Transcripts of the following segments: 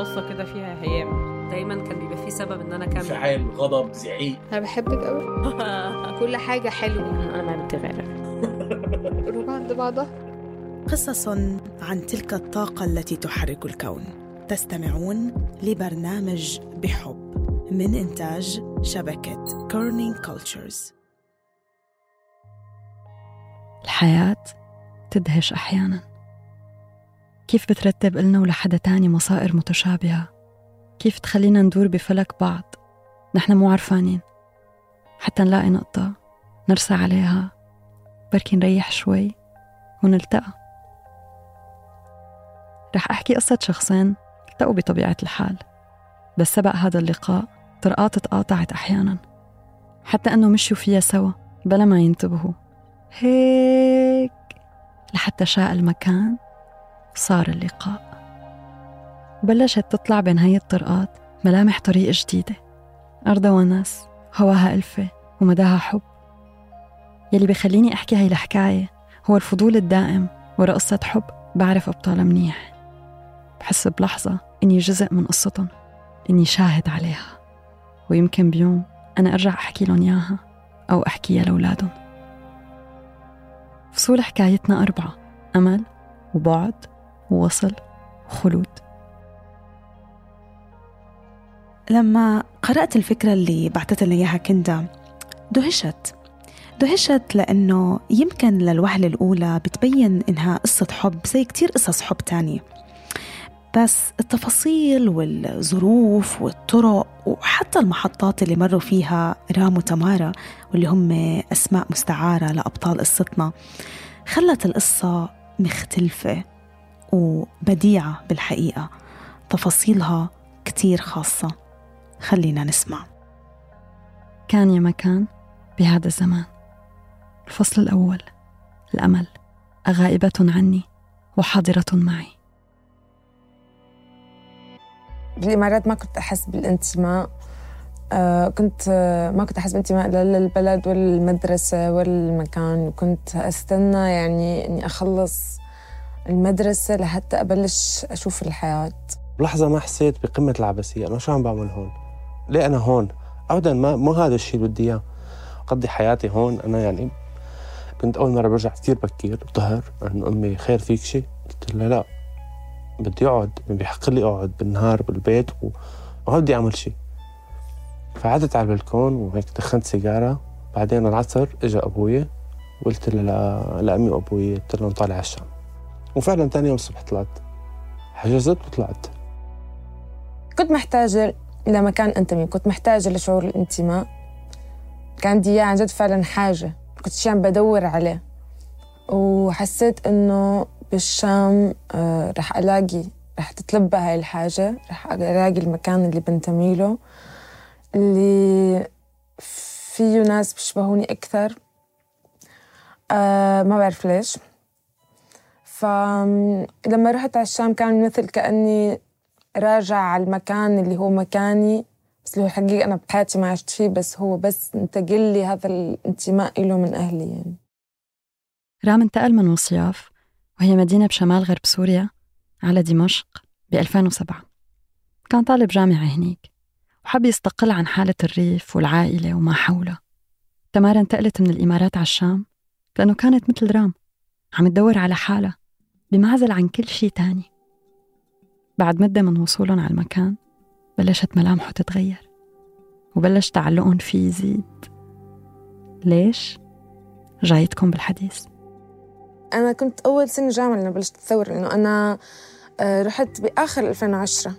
بصة كده فيها هيام. دايما كان بيبقى في سبب إن أنا أكمل. انفعال غضب زعيق. أنا بحبك قوي كل حاجة حلوة. أنا ما بتغير روح عند بعضها. قصص عن تلك الطاقة التي تحرك الكون. تستمعون لبرنامج بحب من إنتاج شبكة Kerning Cultures الحياة تدهش أحيانا. كيف بترتب إلنا ولحدا تاني مصائر متشابهة؟ كيف تخلينا ندور بفلك بعض؟ نحن مو عرفانين. حتى نلاقي نقطة نرسى عليها. بركي نريح شوي ونلتقى. رح أحكي قصة شخصين التقوا بطبيعة الحال بس سبق هذا اللقاء طرقات تقاطعت أحيانا. حتى أنه مشوا فيها سوا بلا ما ينتبهوا. هيك. لحتى شاء المكان صار اللقاء. وبلشت تطلع بين هاي الطرقات ملامح طريق جديدة. أرضها وناس هواها ألفة ومداها حب. يلي بخليني أحكي هاي الحكاية هو الفضول الدائم ورا قصة حب بعرف أبطالها منيح. بحس بلحظة إني جزء من قصتهم إني شاهد عليها. ويمكن بيوم أنا أرجع أحكي لهم إياها أو أحكيها لأولادهم. فصول حكايتنا أربعة أمل وبعد ووصل وخلود لما قرأت الفكرة اللي بعثت لنا إياها كندا دهشت. دهشت لأنه يمكن للوهلة الأولى بتبين إنها قصة حب زي كتير قصص حب تانية. بس التفاصيل والظروف والطرق وحتى المحطات اللي مروا فيها رام وتمارا واللي هم أسماء مستعارة لأبطال قصتنا خلت القصة مختلفة. وبديعة بالحقيقة. تفاصيلها كتير خاصة. خلينا نسمع. كان يا مكان بهذا الزمان. الفصل الأول. الأمل. أغائبة عني وحاضرة معي. بالإمارات ما كنت أحس بالانتماء. آه كنت آه ما كنت أحس بالانتماء لا للبلد ولا للمدرسة ولا للمكان. كنت أستنى يعني إني أخلص المدرسة لحتى أبلش أشوف الحياة بلحظة ما حسيت بقمة العبثية أنا شو عم بعمل هون؟ ليه أنا هون؟ أبدا ما مو هذا الشيء اللي بدي إياه قضي حياتي هون أنا يعني كنت أول مرة برجع كثير بكير ظهر إنه أمي خير فيك شيء؟ قلت لها لا بدي أقعد بيحق لي أقعد بالنهار بالبيت وما بدي أعمل شيء فقعدت على البلكون وهيك دخنت سيجارة بعدين العصر اجى أبوي وقلت له لأمي وأبوي قلت لهم طالع على الشام وفعلا ثاني يوم الصبح طلعت. حجزت وطلعت. كنت محتاجة لمكان أنتمي كنت محتاجة لشعور الانتماء. كان عندي إياه عن جد فعلا حاجة كنت شي عم بدور عليه. وحسيت إنه بالشام آه رح ألاقي رح تتلبى هاي الحاجة رح ألاقي المكان اللي بنتمي له. اللي فيه ناس بيشبهوني أكثر. آه ما بعرف ليش. فلما رحت على الشام كان مثل كأني راجع على المكان اللي هو مكاني بس اللي هو الحقيقة أنا بحياتي ما عشت فيه بس هو بس انتقل لي هذا الانتماء له من أهلي يعني. رام انتقل من وصياف وهي مدينة بشمال غرب سوريا على دمشق ب 2007 كان طالب جامعة هنيك وحب يستقل عن حالة الريف والعائلة وما حوله. تمارا انتقلت من الإمارات على الشام لأنه كانت مثل رام عم تدور على حالها. بمعزل عن كل شيء تاني. بعد مدة من وصولهم على المكان بلشت ملامحه تتغير وبلش تعلقهم فيه يزيد. ليش؟ جايتكم بالحديث. أنا كنت أول سنة جامعة لما بلشت الثورة لأنه أنا رحت بآخر 2010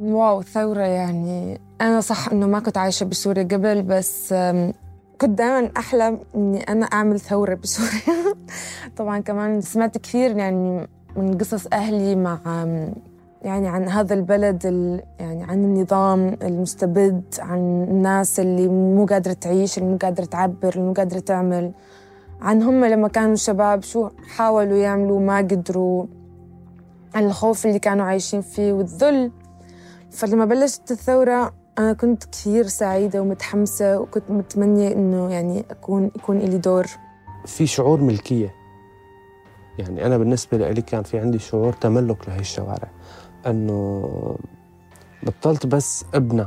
واو الثورة يعني أنا صح إنه ما كنت عايشة بسوريا قبل بس كنت دائما أحلم إني أنا أعمل ثورة بسوريا. طبعا كمان سمعت كثير يعني من قصص أهلي مع يعني عن هذا البلد يعني عن النظام المستبد عن الناس اللي مو قادرة تعيش اللي مو قادرة تعبر اللي مو قادرة تعمل. عن هم لما كانوا شباب شو حاولوا يعملوا ما قدروا. عن الخوف اللي كانوا عايشين فيه والذل. فلما بلشت الثورة أنا كنت كثير سعيدة ومتحمسة وكنت متمنية إنه يعني أكون يكون إلي دور. في شعور ملكية. يعني أنا بالنسبة لي كان في عندي شعور تملك لهي الشوارع. أنه بطلت بس أبنى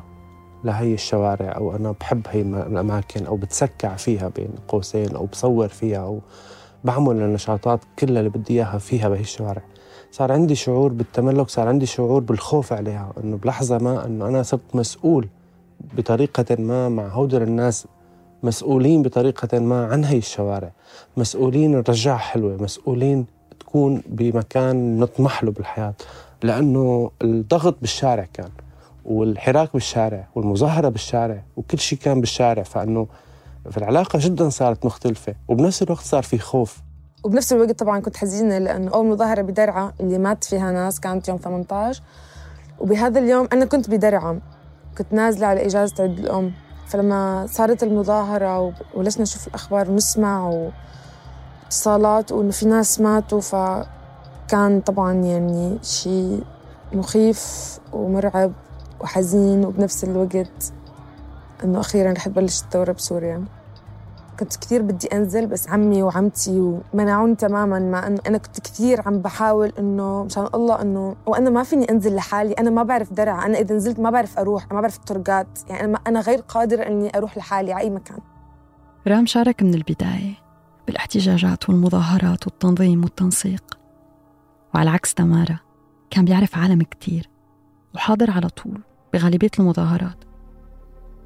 لهي الشوارع أو أنا بحب هي الأماكن أو بتسكع فيها بين قوسين أو بصور فيها أو بعمل النشاطات كلها اللي بدي إياها فيها بهي الشوارع. صار عندي شعور بالتملك صار عندي شعور بالخوف عليها إنه بلحظة ما إنه أنا صرت مسؤول بطريقة ما مع هودر الناس مسؤولين بطريقة ما عن هي الشوارع مسؤولين نرجعها حلوة مسؤولين تكون بمكان نطمح له بالحياة لأنه الضغط بالشارع كان والحراك بالشارع والمظاهرة بالشارع وكل شيء كان بالشارع فإنه فالعلاقه جدا صارت مختلفة وبنفس الوقت صار في خوف. وبنفس الوقت طبعا كنت حزينة لأنه أول مظاهره بدرعا اللي مات فيها ناس كانت يوم 18 وبهذا اليوم أنا كنت بدرعا كنت نازلة على إجازة عيد الأم. فلما صارت المظاهرة وبلشنا نشوف الأخبار ونسمع واتصالات وإنه في ناس ماتوا فكان طبعا يعني شيء مخيف ومرعب وحزين. وبنفس الوقت إنه أخيرا رح تبلش الثوره بسوريا. كنت كثير بدي أنزل بس عمي وعمتي ومنعوني تماما مع انه أنا كنت كثير عم بحاول إنه مشان الله إنه وأنا ما فيني أنزل لحالي أنا ما بعرف درع أنا إذا نزلت ما بعرف أروح أنا ما بعرف الطرقات يعني أنا أنا غير قادرة إني أروح لحالي على أي مكان. رام شارك من البداية بالاحتجاجات والمظاهرات والتنظيم والتنسيق. وعلى عكس تمارا كان بيعرف عالم كتير وحاضر على طول بغالبية المظاهرات.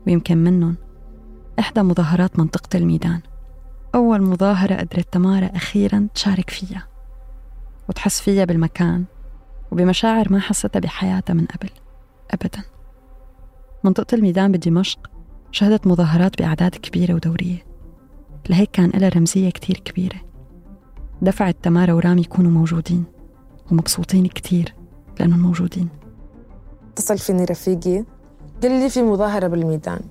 ويمكن منهم إحدى مظاهرات منطقة الميدان. أول مظاهرة قدرت تمارا أخيرا تشارك فيها وتحس فيها بالمكان وبمشاعر ما حستها بحياتها من قبل. أبدا. منطقة الميدان بدمشق شهدت مظاهرات بأعداد كبيرة ودورية. لهيك كان لها رمزية كتير كبيرة. دفعت تمارا ورام يكونوا موجودين ومبسوطين كتير لأنهم موجودين. اتصل فيني رفيقي قال لي في مظاهرة بالميدان.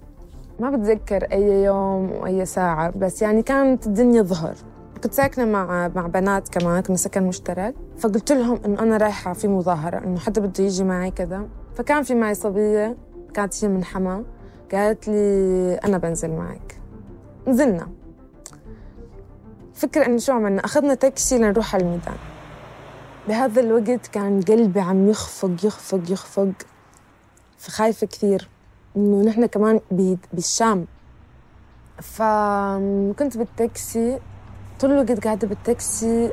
ما بتذكر أي يوم وأي ساعة بس يعني كانت الدنيا ظهر. كنت ساكنة مع مع بنات كمان كنا سكن مشترك. فقلت لهم إنه أنا رايحة في مظاهرة إنه حدا بده يجي معي كذا. فكان في معي صبية كانت هي من حما قالت لي أنا بنزل معك. نزلنا. فكرة إنه شو عملنا؟ أخذنا تاكسي لنروح على الميدان. بهذا الوقت كان قلبي عم يخفق يخفق يخفق. فخايفة كثير. إنه نحن كمان بالشام. فكنت بالتاكسي طول الوقت قاعدة بالتاكسي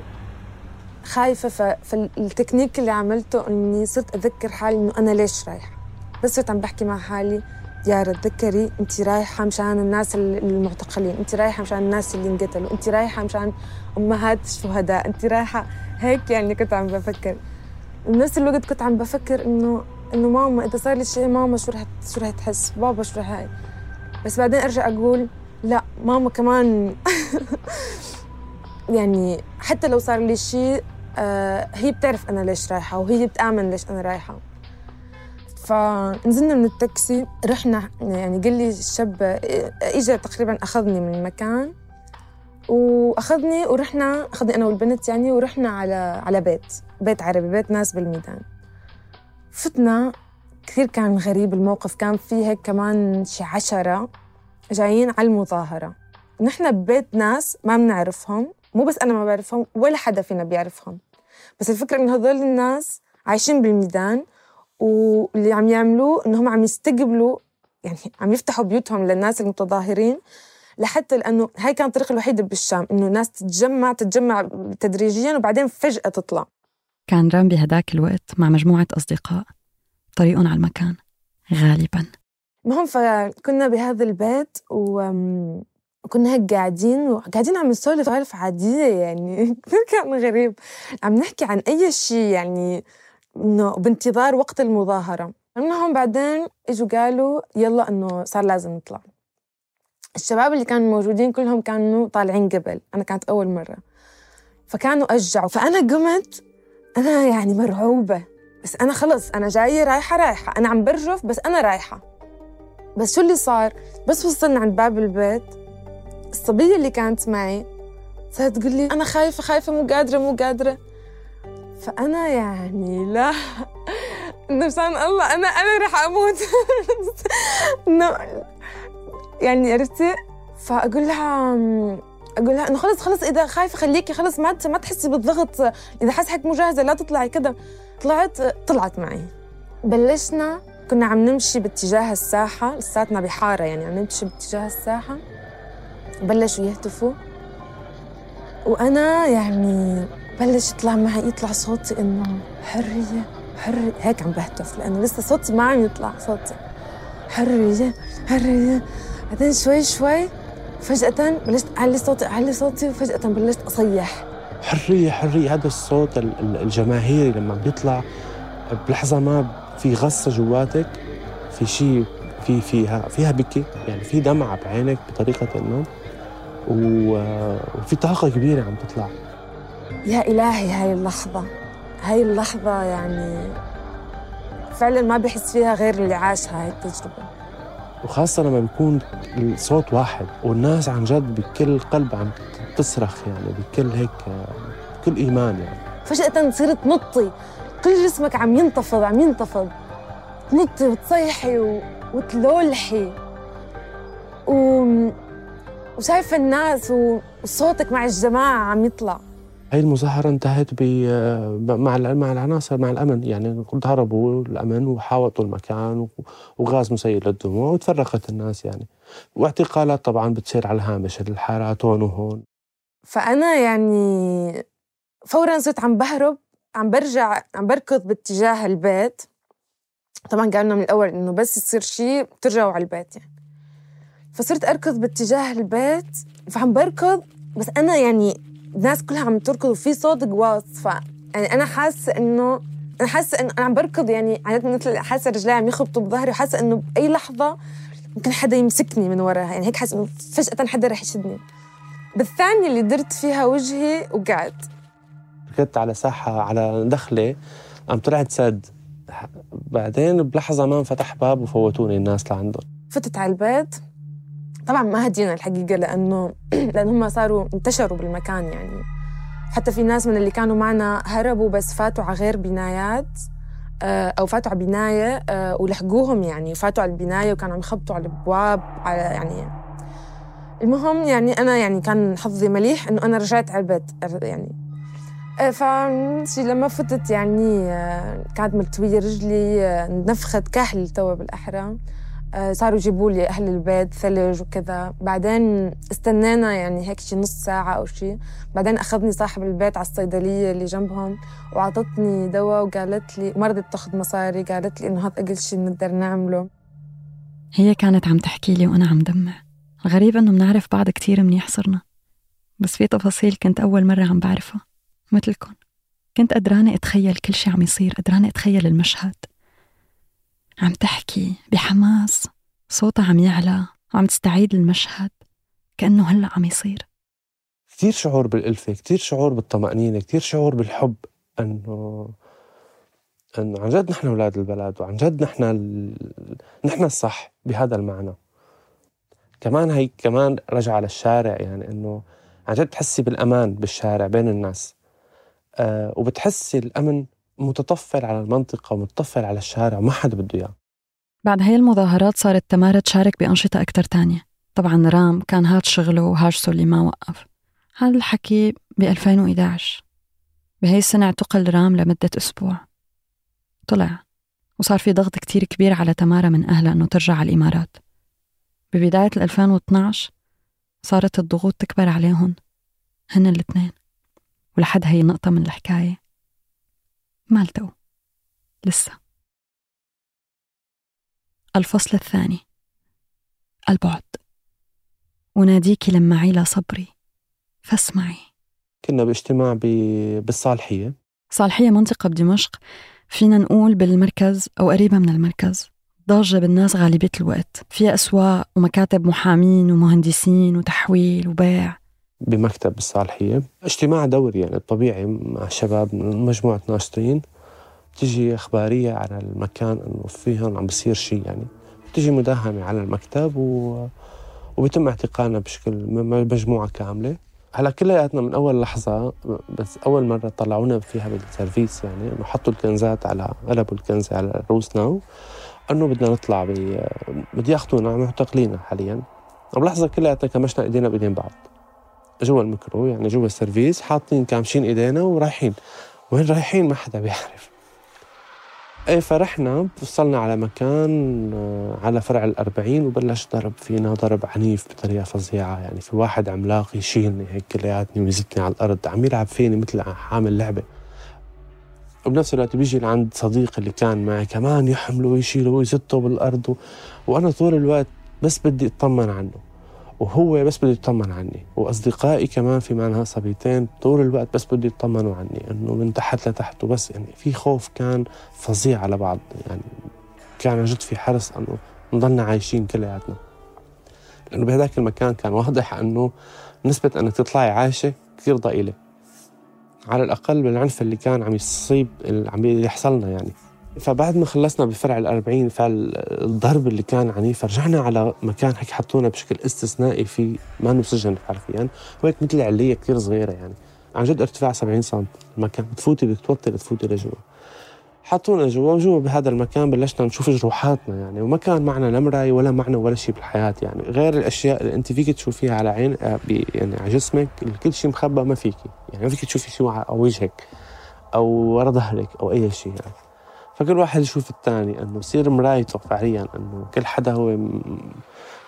خايفة فالتكنيك اللي عملته إني صرت أذكر حالي إنه أنا ليش رايحة. بس صرت عم بحكي مع حالي يارا تذكري أنت رايحة مشان الناس المعتقلين أنت رايحة مشان الناس اللي انقتلوا أنت رايحة مشان أمهات الشهداء أنت رايحة هيك يعني كنت عم بفكر. بنفس الوقت كنت عم بفكر إنه إنه ماما إذا صار لي شيء ماما شو رح شو رح تحس؟ بابا شو رح هاي؟ بس بعدين أرجع أقول لا ماما كمان يعني حتى لو صار لي شيء آه هي بتعرف أنا ليش رايحة وهي بتآمن ليش أنا رايحة. فنزلنا من التاكسي رحنا يعني قال لي الشاب اجى تقريبا أخذني من المكان وأخذني ورحنا أخذني أنا والبنت يعني ورحنا على على بيت بيت عربي بيت ناس بالميدان. فتنا كثير كان غريب الموقف كان فيه هيك كمان شي عشرة جايين على المظاهرة. نحن ببيت ناس ما بنعرفهم مو بس أنا ما بعرفهم ولا حدا فينا بيعرفهم. بس الفكرة إنه هذول الناس عايشين بالميدان واللي عم يعملوه إنهم عم يستقبلوا يعني عم يفتحوا بيوتهم للناس المتظاهرين لحتى لأنه هاي كانت الطريقة الوحيده بالشام إنه الناس تتجمع تتجمع تدريجيا وبعدين فجأة تطلع. كان رام بهداك الوقت مع مجموعة أصدقاء. طريقهم على المكان. غالبا. المهم فكنا بهذا البيت وكنا هيك قاعدين وقاعدين عم نسولف سوالف عادية يعني. كثير كان غريب. عم نحكي عن أي شيء يعني إنه بانتظار وقت المظاهرة. المهم بعدين إجوا قالوا يلا إنه صار لازم نطلع. الشباب اللي كانوا موجودين كلهم كانوا طالعين قبل. أنا كانت أول مرة. فكانوا أشجعوا. فأنا قمت أنا يعني مرعوبة. بس أنا خلص أنا جاية رايحة رايحة. أنا عم برجف بس أنا رايحة. بس شو اللي صار؟ بس وصلنا عند باب البيت. الصبية اللي كانت معي صارت تقول لي أنا خايفة خايفة مو قادرة مو قادرة. فأنا يعني لا. إنه الله أنا أنا رح أموت. إنه يعني عرفتي؟ فأقول لها أقول لها إنه خلص خلص إذا خايفة خليكي خلص ما ما تحسي بالضغط. إذا حاسة حالك مو جاهزه لا تطلعي كذا. طلعت طلعت معي. بلشنا كنا عم نمشي باتجاه الساحة لساتنا بحارة يعني عم نمشي باتجاه الساحة. بلشوا يهتفوا. وأنا يعني بلش يطلع معي يطلع صوتي إنه حرية حرية. هيك عم بهتف لأنه لسه صوتي ما عم يطلع صوتي. حرية حرية. بعدين شوي شوي فجأة بلشت أعلي صوتي أعلي صوتي وفجأة بلشت أصيح. حرية حرية هذا الصوت ال- ال- الجماهيري لما بيطلع بلحظة ما في غصة جواتك في شيء في فيها فيها بكي يعني في دمعة بعينك بطريقة إنه و- وفي طاقة كبيرة عم تطلع. يا إلهي هاي اللحظة هاي اللحظة يعني فعلا ما بحس فيها غير اللي عاشها هاي التجربة. وخاصة لما بيكون الصوت واحد والناس عن جد بكل قلب عم تصرخ يعني بكل هيك بكل إيمان يعني. فجأة تصير تنطي. كل جسمك عم ينتفض عم ينتفض. تنطي وتصيحي و... وتلولحي. و... وشايفة الناس و... وصوتك مع الجماعة عم يطلع. هاي المظاهرة انتهت ب مع مع العناصر مع الأمن. يعني ضربوا الأمن وحاوطوا المكان وغاز مسيل للدموع وتفرقت الناس يعني. واعتقالات طبعا بتصير على الهامش الحارات هون وهون. فأنا يعني فورا صرت عم بهرب عم برجع عم بركض باتجاه البيت. طبعا قالنا من الأول إنه بس يصير شيء بترجعوا على البيت يعني. فصرت أركض باتجاه البيت فعم بركض بس أنا يعني الناس كلها عم تركض وفي صوت قواص ف يعني أنا حاسة إنه أنا حاسة إنه أنا عم بركض يعني عادة مثل حاسة رجلي عم يخبطوا بظهري وحاسة إنه بأي لحظة ممكن حدا يمسكني من وراها يعني هيك حاسة إنه فجأة حدا رح يشدني. بالثانية اللي درت فيها وجهي وقعت. ركضت على ساحة على دخلة قام طلعت سد. بعدين بلحظة ما انفتح باب وفوتوني الناس لعندهم. فتت على البيت. طبعا ما هدينا الحقيقة لأنه لأن هم صاروا انتشروا بالمكان يعني. حتى في ناس من اللي كانوا معنا هربوا بس فاتوا على غير بنايات آه، أو فاتوا على بناية آه، ولحقوهم يعني. فاتوا على البناية وكانوا عم يخبطوا على الأبواب على يعني. المهم يعني أنا يعني كان حظي مليح إنه أنا رجعت على البيت يعني. آه، فشي لما فتت يعني كانت ملتوية رجلي نفخت كحل توا بالأحرى. صاروا يجيبوا لي أهل البيت ثلج وكذا. بعدين استنينا يعني هيك شي نص ساعة أو شي. بعدين أخذني صاحب البيت على الصيدلية اللي جنبهم وعطتني دواء وقالت لي ما رضت تاخذ مصاري قالت لي إنه هذا أقل شي بنقدر نعمله. هي كانت عم تحكي لي وأنا عم دمع. الغريب إنه بنعرف بعض كتير منيح صرنا. بس في تفاصيل كنت أول مرة عم بعرفها. مثلكن. كنت قدرانة أتخيل كل شي عم يصير قدرانة أتخيل المشهد. عم تحكي بحماس صوتها عم يعلى وعم تستعيد المشهد كأنه هلأ عم يصير. كثير شعور بالألفة كثير شعور بالطمأنينة كثير شعور بالحب أنه أنه عن جد نحن أولاد البلد وعن جد نحن ال... نحن الصح بهذا المعنى. كمان هي كمان رجع على الشارع يعني أنه عن جد بتحسي بالأمان بالشارع بين الناس. آه وبتحسي الأمن متطفل على المنطقة ومتطفل على الشارع وما حدا بده إياه. بعد هاي المظاهرات صارت تمارا تشارك بأنشطة أكتر تانية. طبعا رام كان هاد شغله وهاجسه اللي ما وقف. هذا الحكي ب 2011 بهي السنة اعتقل رام لمدة أسبوع. طلع. وصار في ضغط كتير كبير على تمارا من أهلها أنه ترجع على الإمارات. ببداية 2012 صارت الضغوط تكبر عليهم. هن الاثنين. ولحد هي النقطة من الحكاية. ما التقوا لسه. الفصل الثاني. البعد. أناديك لما عيل صبري. فاسمعي. كنا باجتماع ب... بالصالحية. صالحية منطقة بدمشق. فينا نقول بالمركز أو قريبة من المركز. ضاجة بالناس غالبية الوقت. فيها أسواق ومكاتب محامين ومهندسين وتحويل وبيع. بمكتب بالصالحية اجتماع دوري يعني طبيعي مع الشباب من مجموعة ناشطين. بتجي إخبارية على المكان إنه فيهم عم بصير شيء يعني. بتجي مداهمة على المكتب و... وبيتم اعتقالنا بشكل مجموعة كاملة. هلأ كلياتنا من أول لحظة بس أول مرة طلعونا فيها بالسيرفيس يعني إنه حطوا الكنزات على قلبوا الكنزة على رؤوسنا إنه بدنا نطلع ب... بده ياخذونا معتقلين حاليا. وبلحظة كلياتنا كمشنا إيدينا بإيدين بعض. جوا الميكرو يعني جوا السيرفيس حاطين كامشين إيدينا ورايحين. وين رايحين؟ ما حدا بيعرف. إيه فرحنا وصلنا على مكان آه، على فرع الأربعين وبلش ضرب فينا ضرب عنيف بطريقة فظيعة. يعني في واحد عملاق يشيلني هيك كلياتني ويزتني على الأرض عم يلعب فيني مثل حامل لعبة. وبنفس الوقت بيجي لعند صديقي اللي كان معي كمان يحمله ويشيله ويزته بالأرض و... وأنا طول الوقت بس بدي أطمن عنه. وهو بس بده يطمن عني. وأصدقائي كمان في معنا صبيتين طول الوقت بس بده يطمنوا عني إنه من تحت لتحت. وبس يعني في خوف كان فظيع على بعض. يعني كان جد في حرص إنه نضلنا عايشين كلياتنا. لأنه بهذاك المكان كان واضح إنه نسبة إنك تطلعي عايشة كثير ضئيلة. على الأقل بالعنف اللي كان عم يصيب عم يحصلنا يعني. فبعد ما خلصنا بفرع الأربعين فالضرب اللي كان عنيف رجعنا على مكان هيك حطونا بشكل استثنائي في ما انه سجن حرفيا. وهيك مثل علية كثير صغيرة يعني. عن جد ارتفاع 70 سم. المكان بتفوتي بدك توطي لجوا. حطونا جوا وجوا بهذا المكان بلشنا نشوف جروحاتنا يعني. وما كان معنا لا مراية ولا معنا ولا شيء بالحياة يعني. غير الأشياء اللي أنت فيك تشوفيها على عين آه، يعني على جسمك. كل شيء مخبى ما فيكي. يعني ما فيك تشوفي شيء على وجهك أو ورا ظهرك أو أي شيء يعني. فكل واحد يشوف الثاني إنه يصير مرايته فعليا إنه كل حدا هو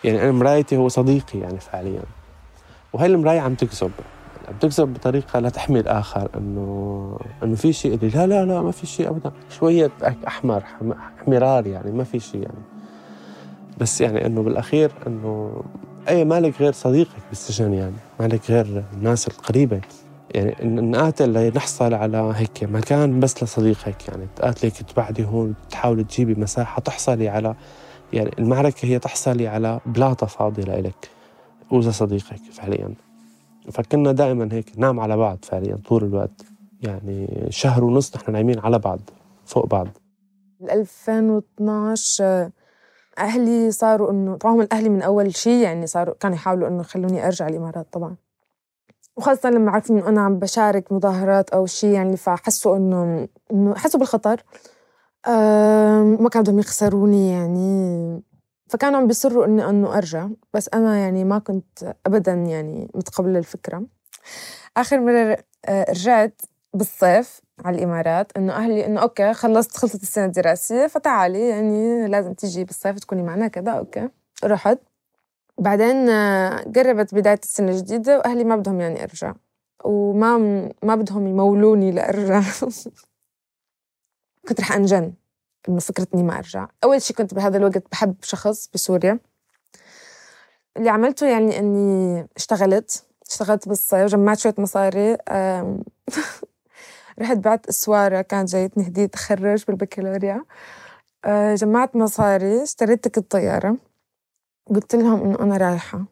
يعني أنا مرايتي هو صديقي يعني فعليا. وهي المراية عم تكذب. عم تكذب بطريقة لا تحمي الآخر إنه إنه في شيء اللي لا لا لا ما في شيء أبدا. شوية أحمر حمرار يعني ما في شيء يعني. بس يعني إنه بالأخير إنه أي مالك غير صديقك بالسجن يعني مالك غير الناس القريبة. يعني نقاتل لنحصل على هيك مكان بس لصديقك يعني تقاتلك تبعدي هون تحاولي تجيبي مساحة تحصلي على يعني المعركة هي تحصلي على بلاطة فاضية لإلك وإذا صديقك فعليا. فكنا دائما هيك ننام على بعض فعليا طول الوقت يعني شهر ونص نحن نايمين على بعض فوق بعض. بال 2012 أهلي صاروا إنه طبعا أهلي من أول شيء يعني صاروا كانوا يحاولوا إنه يخلوني أرجع الإمارات طبعا. وخاصة لما عرفوا إنه أنا عم بشارك مظاهرات أو شيء يعني فحسوا إنه إنه حسوا بالخطر. ما كانوا بدهم يخسروني يعني. فكانوا عم بيصروا إني إنه أرجع. بس أنا يعني ما كنت أبدا يعني متقبلة الفكرة. آخر مرة آه، رجعت بالصيف على الإمارات إنه أهلي إنه okay خلصت خلصت السنة الدراسية فتعالي يعني لازم تيجي بالصيف تكوني معنا كذا okay. رحت. بعدين آه، قربت بداية السنة الجديدة وأهلي ما بدهم يعني أرجع. وما ما بدهم يمولوني لأرجع. كنت رح أنجن إنه فكرة إني ما أرجع. أول شيء كنت بهذا الوقت بحب شخص بسوريا. اللي عملته يعني إني اشتغلت اشتغلت بالصيف جمعت شوية مصاري رحت بعت اسواره كانت جايتني هدية تخرج بالبكالوريا. آه، جمعت مصاري اشتريت تكت طيارة. قلت لهم إنه أنا رايحة.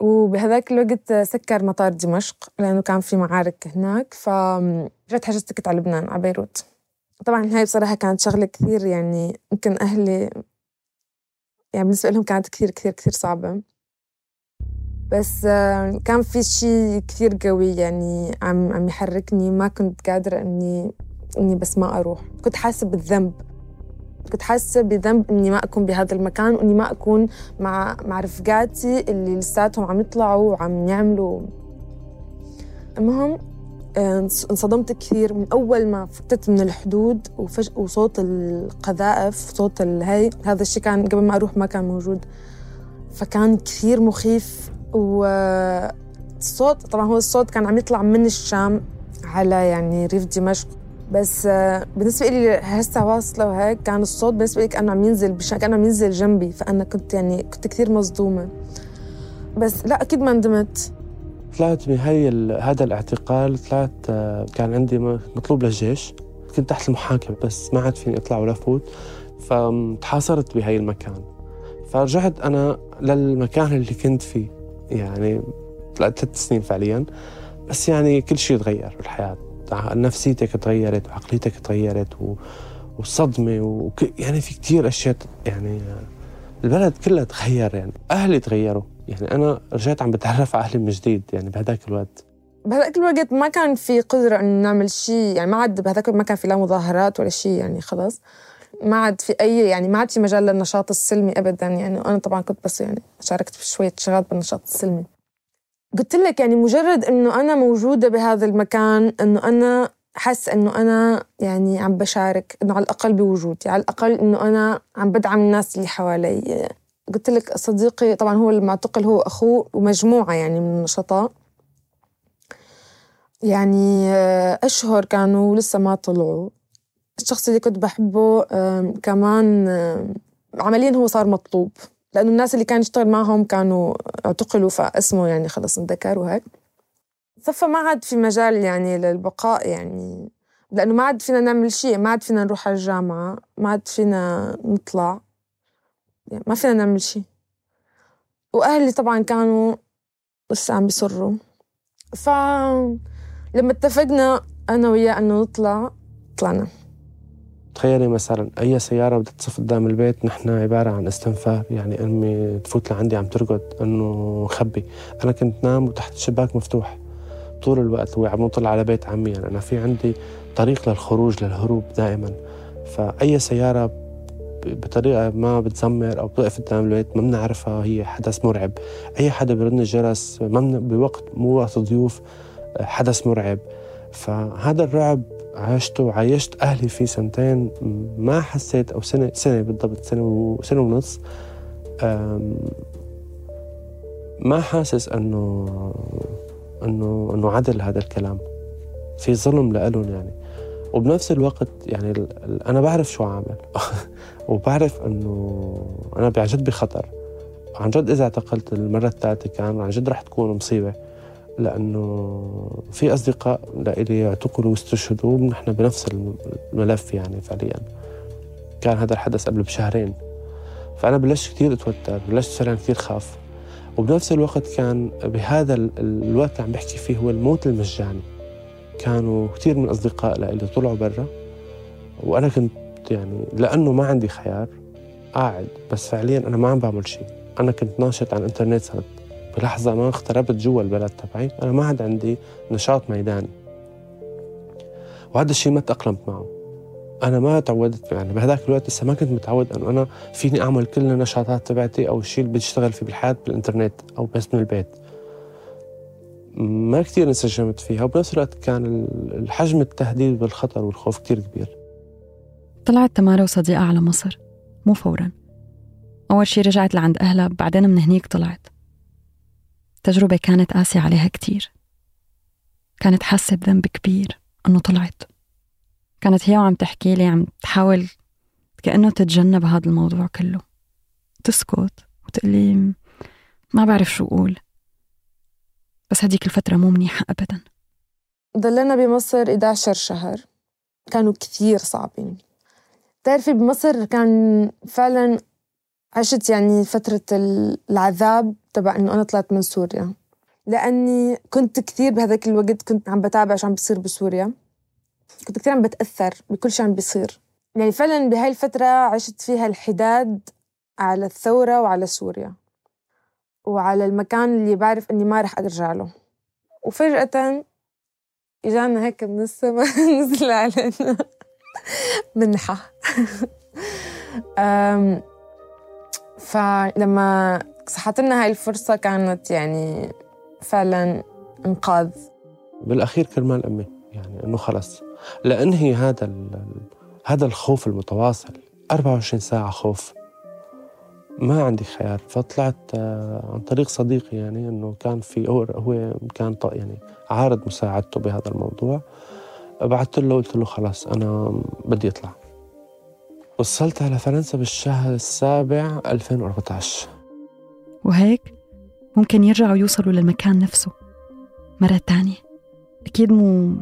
وبهذاك الوقت سكر مطار دمشق لأنه كان في معارك هناك فرجعت حجزت تكت على لبنان على بيروت. طبعا هاي بصراحة كانت شغلة كثير يعني يمكن أهلي يعني بالنسبة لهم كانت كثير كثير كثير صعبة. بس كان في شيء كثير قوي يعني عم عم يحركني ما كنت قادرة إني إني بس ما أروح. كنت حاسة بالذنب. كنت حاسة بذنب إني ما أكون بهذا المكان وإني ما أكون مع مع رفقاتي اللي لساتهم عم يطلعوا وعم يعملوا. المهم آه، انصدمت كثير من أول ما فتت من الحدود وفج... وصوت القذائف صوت الهي هذا الشيء كان قبل ما أروح ما كان موجود. فكان كثير مخيف والصوت طبعا هو الصوت كان عم يطلع من الشام على يعني ريف دمشق. بس بالنسبة لي هسه واصلة وهيك كان الصوت بالنسبة لي كأنه عم ينزل بش... كأنه عم ينزل جنبي فأنا كنت يعني كنت كثير مصدومة. بس لا أكيد ما ندمت. طلعت بهي هذا الاعتقال طلعت كان عندي مطلوب للجيش. كنت تحت المحاكمة بس ما عاد فيني أطلع ولا فوت فتحاصرت بهي المكان. فرجعت أنا للمكان اللي كنت فيه. يعني ثلاث سنين فعليا. بس يعني كل شيء تغير بالحياة. نفسيتك تغيرت وعقليتك تغيرت و... والصدمة وك... يعني في كثير أشياء يعني البلد كلها تغير يعني أهلي تغيروا. يعني أنا رجعت عم بتعرف على أهلي من جديد يعني بهذاك الوقت. بهذاك الوقت ما كان في قدرة إنه نعمل شيء يعني ما عاد بهذاك ما كان في لا مظاهرات ولا شيء يعني خلص. ما عاد في أي يعني ما عاد في مجال للنشاط السلمي أبدا. يعني أنا طبعا كنت بس يعني شاركت في شوية شغلات بالنشاط السلمي. قلت لك يعني مجرد إنه أنا موجودة بهذا المكان إنه أنا حاسة إنه أنا يعني عم بشارك إنه على الأقل بوجودي على الأقل إنه أنا عم بدعم الناس اللي حوالي. قلت لك صديقي طبعا هو المعتقل هو أخوه ومجموعة يعني من النشطاء. يعني آه، أشهر كانوا لسه ما طلعوا. الشخص اللي كنت بحبه كمان عمليا هو صار مطلوب. لأنه الناس اللي كان يشتغل معهم كانوا اعتقلوا فاسمه يعني خلص انذكر وهيك. صفى ما عاد في مجال يعني للبقاء يعني. لأنه ما عاد فينا نعمل شيء ما عاد فينا نروح على الجامعة ما عاد فينا نطلع. يعني ما فينا نعمل شيء. وأهلي طبعا كانوا لسه عم بيصروا. فلما اتفقنا أنا وياه إنه نطلع طلعنا. تخيلي مثلا أي سيارة بدها تصف قدام البيت نحن عبارة عن استنفار. يعني أمي تفوت لعندي عم ترقد إنه خبي أنا كنت نام وتحت الشباك مفتوح. طول الوقت هو عم نطلع على بيت عمي. يعني أنا في عندي طريق للخروج للهروب دائما. فأي سيارة بطريقة ما بتزمر أو بتوقف قدام البيت ما بنعرفها هي حدث مرعب. أي حدا بيرن الجرس ما بوقت مو وقت ضيوف حدث مرعب. فهذا الرعب عشته وعايشت أهلي فيه سنتين ما حسيت أو سنة سنة بالضبط سنة وسنة ونص. ما حاسس إنه إنه إنه عدل هذا الكلام. في ظلم لإلهم يعني. وبنفس الوقت يعني أنا بعرف شو عامل. وبعرف إنه أنا عن جد بخطر. عن جد إذا اعتقلت المرة الثالثة كان عن جد رح تكون مصيبة. لأنه في أصدقاء لإلي اعتقلوا واستشهدوا ونحن بنفس الملف يعني فعليا. كان هذا الحدث قبل بشهرين. فأنا بلشت كثير أتوتر بلشت فعلا كثير خاف. وبنفس الوقت كان بهذا الوقت اللي عم بحكي فيه هو الموت المجاني. كانوا كثير من أصدقاء لإلي طلعوا برا. وأنا كنت يعني لأنه ما عندي خيار قاعد بس فعليا أنا ما عم بعمل شيء. أنا كنت ناشط على الإنترنت صارت بلحظة ما اغتربت جوا البلد تبعي. أنا ما عاد عندي نشاط ميداني. وهذا الشيء ما تأقلمت معه. أنا ما تعودت يعني بهذاك الوقت لسه ما كنت متعود إنه أنا فيني أعمل كل النشاطات تبعتي أو الشيء اللي بشتغل فيه بالحياة بالإنترنت أو بس من البيت. ما كثير انسجمت فيها وبنفس الوقت كان الحجم التهديد بالخطر والخوف كثير كبير. طلعت تمارا وصديقة على مصر. مو فورا. أول شي رجعت لعند أهلها بعدين من هنيك طلعت. تجربة كانت قاسية عليها كتير. كانت حاسة بذنب كبير إنه طلعت. كانت هي وعم تحكي لي عم تحاول كأنه تتجنب هذا الموضوع كله. تسكت وتقلي ما بعرف شو أقول. بس هديك الفترة مو منيحة أبدا. ضلنا بمصر 11 شهر. كانوا كثير صعبين. بتعرفي بمصر كان فعلا عشت يعني فترة العذاب تبع إنه أنا طلعت من سوريا. لأني كنت كثير بهذاك الوقت كنت عم بتابع شو عم بيصير بسوريا. كنت كثير عم بتأثر بكل شيء عم بيصير. يعني فعلا بهاي الفترة عشت فيها الحداد على الثورة وعلى سوريا. وعلى المكان اللي بعرف إني ما رح أرجع له. وفجأة إجانا هيك من السماء نزل علينا. منحة. فلما صحت لنا هاي الفرصة كانت يعني فعلا إنقاذ. بالأخير كرمال أمي يعني إنه خلص. لأنهي هذا هذا الخوف المتواصل 24 ساعة خوف. ما عندي خيار. فطلعت آه، عن طريق صديقي يعني إنه كان في هو كان يعني عارض مساعدته بهذا الموضوع. بعثت له قلت له خلاص أنا بدي أطلع. وصلت على فرنسا بالشهر السابع 2014 وهيك ممكن يرجعوا يوصلوا للمكان نفسه مرة تانية. أكيد مو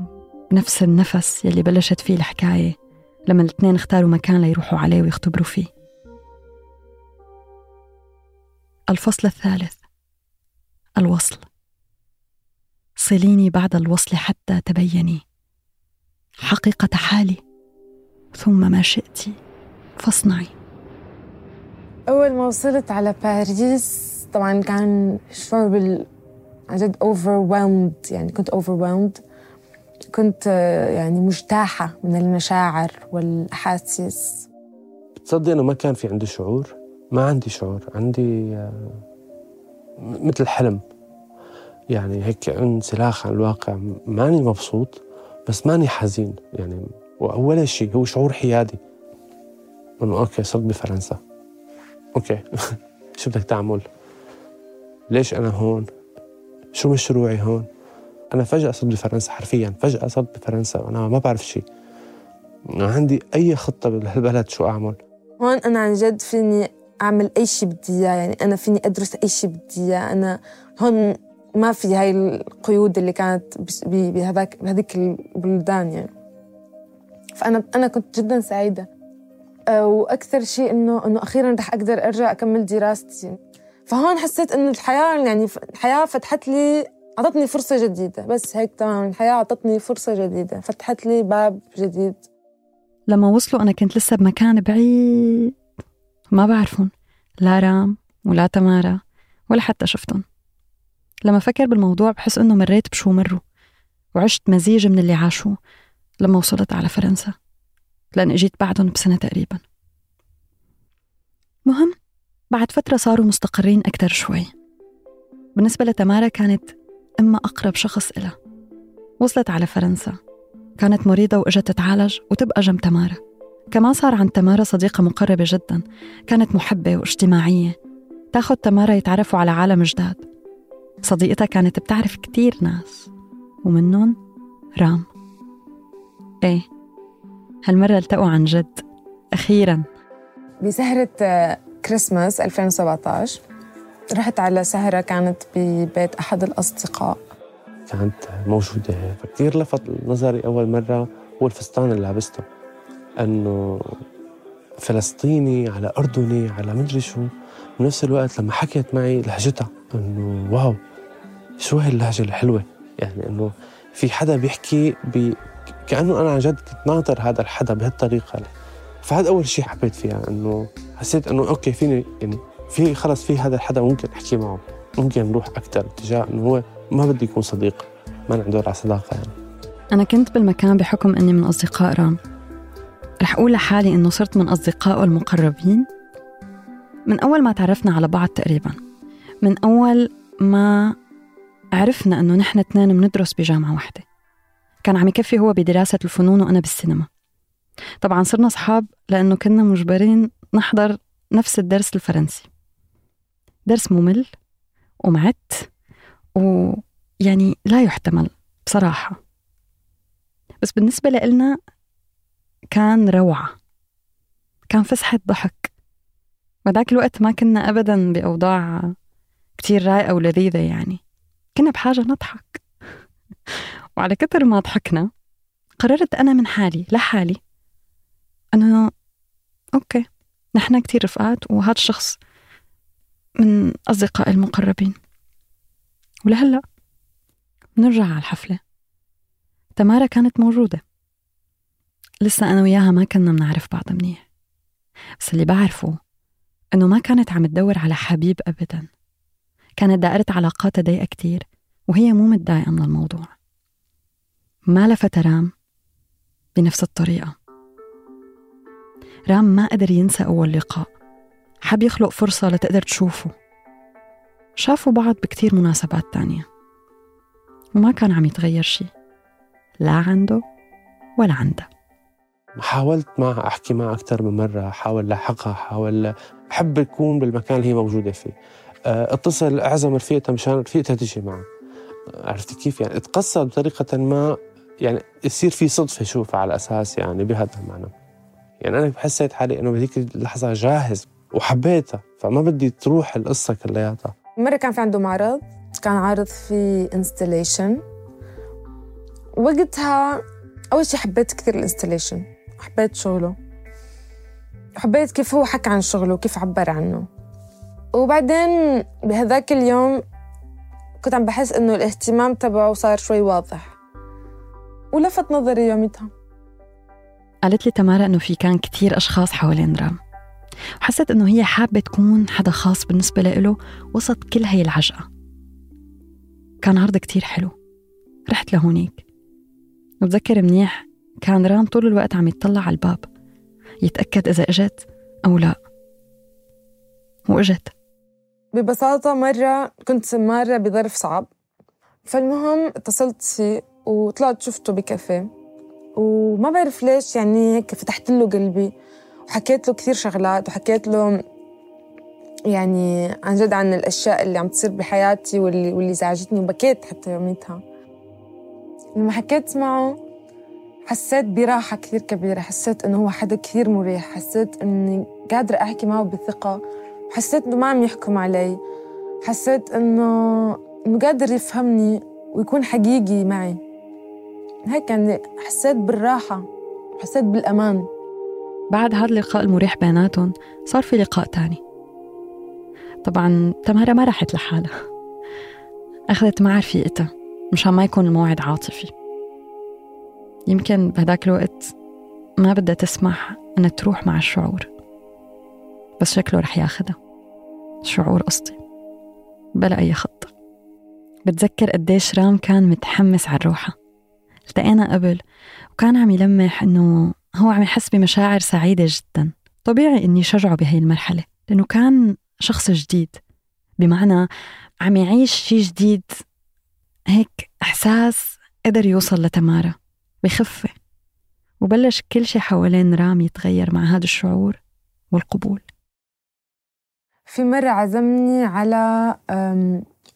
نفس النفس يلي بلشت فيه الحكاية لما الاثنين اختاروا مكان ليروحوا عليه ويختبروا فيه. الفصل الثالث الوصل. صليني بعد الوصل حتى تبيني حقيقة حالي ثم ما شئت فاصنعي. أول ما وصلت على باريس طبعا كان شعور بال عن جد overwhelmed يعني كنت overwhelmed. كنت يعني مجتاحة من المشاعر والأحاسيس. بتصدق إنه ما كان في عندي شعور؟ ما عندي شعور عندي مثل حلم. يعني هيك انسلاخ عن الواقع. ماني مبسوط بس ماني حزين. يعني ولا شيء هو شعور حيادي. إنه أوكي صرت بفرنسا. okay. شو بدك تعمل؟ ليش أنا هون؟ شو مشروعي هون؟ أنا فجأة صرت بفرنسا حرفيا فجأة صرت بفرنسا وأنا ما بعرف شيء ما عندي أي خطة بهالبلد شو أعمل. هون أنا عن جد فيني أعمل أي شيء بدي إياه يعني أنا فيني أدرس أي شيء بدي إياه. أنا هون ما في هاي القيود اللي كانت بهذاك بهذيك البلدان يعني. فانا أنا كنت جدا سعيدة. آه، وأكثر شيء انه إنه أخيرا رح أقدر أرجع أكمل دراستي. فهون حسيت إنه الحياة يعني الحياة فتحت لي أعطتني فرصة جديدة. بس هيك تمام الحياة أعطتني فرصة جديدة فتحت لي باب جديد. لما وصلوا أنا كنت لسه بمكان بعيد. ما بعرفهم. لا رام ولا تمارا ولا حتى شفتهم. لما فكر بالموضوع بحس إنه مريت بشو مروا وعشت مزيج من اللي عاشوه لما وصلت على فرنسا لأن إجيت بعدهم بسنة تقريبا. مهم؟ بعد فترة صاروا مستقرين أكتر شوي. بالنسبة لتمارا كانت أما أقرب شخص إلها. وصلت على فرنسا. كانت مريضة وإجت تتعالج وتبقى جنب تمارا. كمان صار عند تمارا صديقة مقربة جدا. كانت محبة واجتماعية. تاخد تمارا يتعرفوا على عالم جداد. صديقتها كانت بتعرف كتير ناس. ومنهم رام. إيه. هالمرة التقوا عن جد. أخيرا. بسهرة كريسماس 2017 رحت على سهرة كانت ببيت أحد الأصدقاء. كانت موجودة فكتير لفت نظري أول مرة هو الفستان اللي لابسته. أنه فلسطيني على أردني على مدري شو. بنفس الوقت لما حكيت معي لهجتها إنه wow شو هاي اللهجه الحلوة؟ يعني إنه في حدا بيحكي بي كأنه أنا عن جد كنت ناطر هذا الحدا بهالطريقة. فهذا أول شيء حبيت فيها إنه حسيت إنه okay فيني يعني في خلص في هذا الحدا ممكن أحكي معه ممكن نروح أكثر اتجاه إنه هو ما بدي يكون صديق ما ندور على صداقة يعني. أنا كنت بالمكان بحكم إني من أصدقاء رام. رح أقول لحالي إنه صرت من أصدقائه المقربين. من أول ما تعرفنا على بعض تقريبا. من أول ما عرفنا إنه نحن اثنين بندرس بجامعة واحدة. كان عم يكفي هو بدراسة الفنون وأنا بالسينما. طبعا صرنا أصحاب لأنه كنا مجبرين نحضر نفس الدرس الفرنسي. درس ممل ومعت ويعني لا يحتمل بصراحة. بس بالنسبة لنا كان روعة كان فسحة ضحك. وذاك الوقت ما كنا ابدا بأوضاع كتير رايقه ولذيذة يعني. كنا بحاجة نضحك. وعلى كثر ما ضحكنا قررت أنا من حالي لحالي أنه أوكي نحن كتير رفقات وهذا الشخص من أصدقائي المقربين. ولهلأ نرجع على الحفلة. تمارا كانت موجودة. لسه أنا وياها ما كنا بنعرف بعض منيح. بس اللي بعرفه إنه ما كانت عم تدور على حبيب أبداً. كانت دائرة علاقاتها ضيقة كتير وهي مو متضايقة من الموضوع. ما لفت رام بنفس الطريقة. رام ما قدر ينسى أول لقاء. حب يخلق فرصة لتقدر تشوفه. شافوا بعض بكتير مناسبات تانية. وما كان عم يتغير شي. لا عنده ولا عندها حاولت معها أحكي معها أكثر من مرة حاول لاحقها حاول بحب يكون بالمكان اللي هي موجودة فيه. آه، اتصل أعزم رفيقتها مشان رفيقتها تجي معه. عرفتي كيف؟ يعني اتقصد بطريقة ما يعني يصير في صدفة شوفها على أساس يعني بهذا المعنى. يعني أنا حسيت حالي إنه بهذيك اللحظة جاهز وحبيتها فما بدي تروح القصة كلياتها. مرة كان في عنده معرض كان عارض في installation وقتها أول شيء حبيت كثير ال installation حبيت شغله. حبيت كيف هو حكى عن شغله وكيف عبر عنه. وبعدين بهذاك اليوم كنت عم بحس إنه الاهتمام تبعه صار شوي واضح. ولفت نظري يومتها قالت لي تمارا إنه في كان كتير أشخاص حوالين رام. وحست إنه هي حابة تكون حدا خاص بالنسبة له وسط كل هي العجقة. كان عرض كتير حلو. رحت لهونيك. بتذكر منيح كان رام طول الوقت عم يتطلع على الباب. يتأكد إذا إجت أو لا. وإجت. ببساطة مرة كنت مرة بظرف صعب. فالمهم اتصلت فيه وطلعت شفته بكافيه. وما بعرف ليش يعني هيك فتحت له قلبي وحكيت له كثير شغلات وحكيت له يعني عن جد عن الأشياء اللي عم تصير بحياتي واللي, واللي زعجتني وبكيت حتى يوميتها. لما حكيت معه حسيت براحة كثير كبيرة حسيت إنه هو حدا كثير مريح حسيت إني قادرة أحكي معه بثقة حسيت إنه ما عم يحكم علي حسيت إنه إنه قادر يفهمني ويكون حقيقي معي. هيك يعني حسيت بالراحة حسيت بالأمان. بعد هذا اللقاء المريح بيناتهم صار في لقاء تاني. طبعا تمارا ما راحت لحالها. أخذت معها رفيقتها مشان ما يكون الموعد عاطفي. يمكن بهداك الوقت ما بدها تسمح إنها تروح مع الشعور بس شكله رح ياخدها. الشعور قصدي بلا أي خطة. بتذكر قديش رام كان متحمس على الروحة. التقينا قبل. وكان عم يلمح إنه هو عم يحس بمشاعر سعيدة جدا. طبيعي إني شجعه بهي المرحلة لأنه كان شخص جديد. بمعنى عم يعيش شيء جديد هيك إحساس قدر يوصل لتمارا بخفة. وبلش كل شيء حوالين رام يتغير مع هذا الشعور والقبول. في مرة عزمني على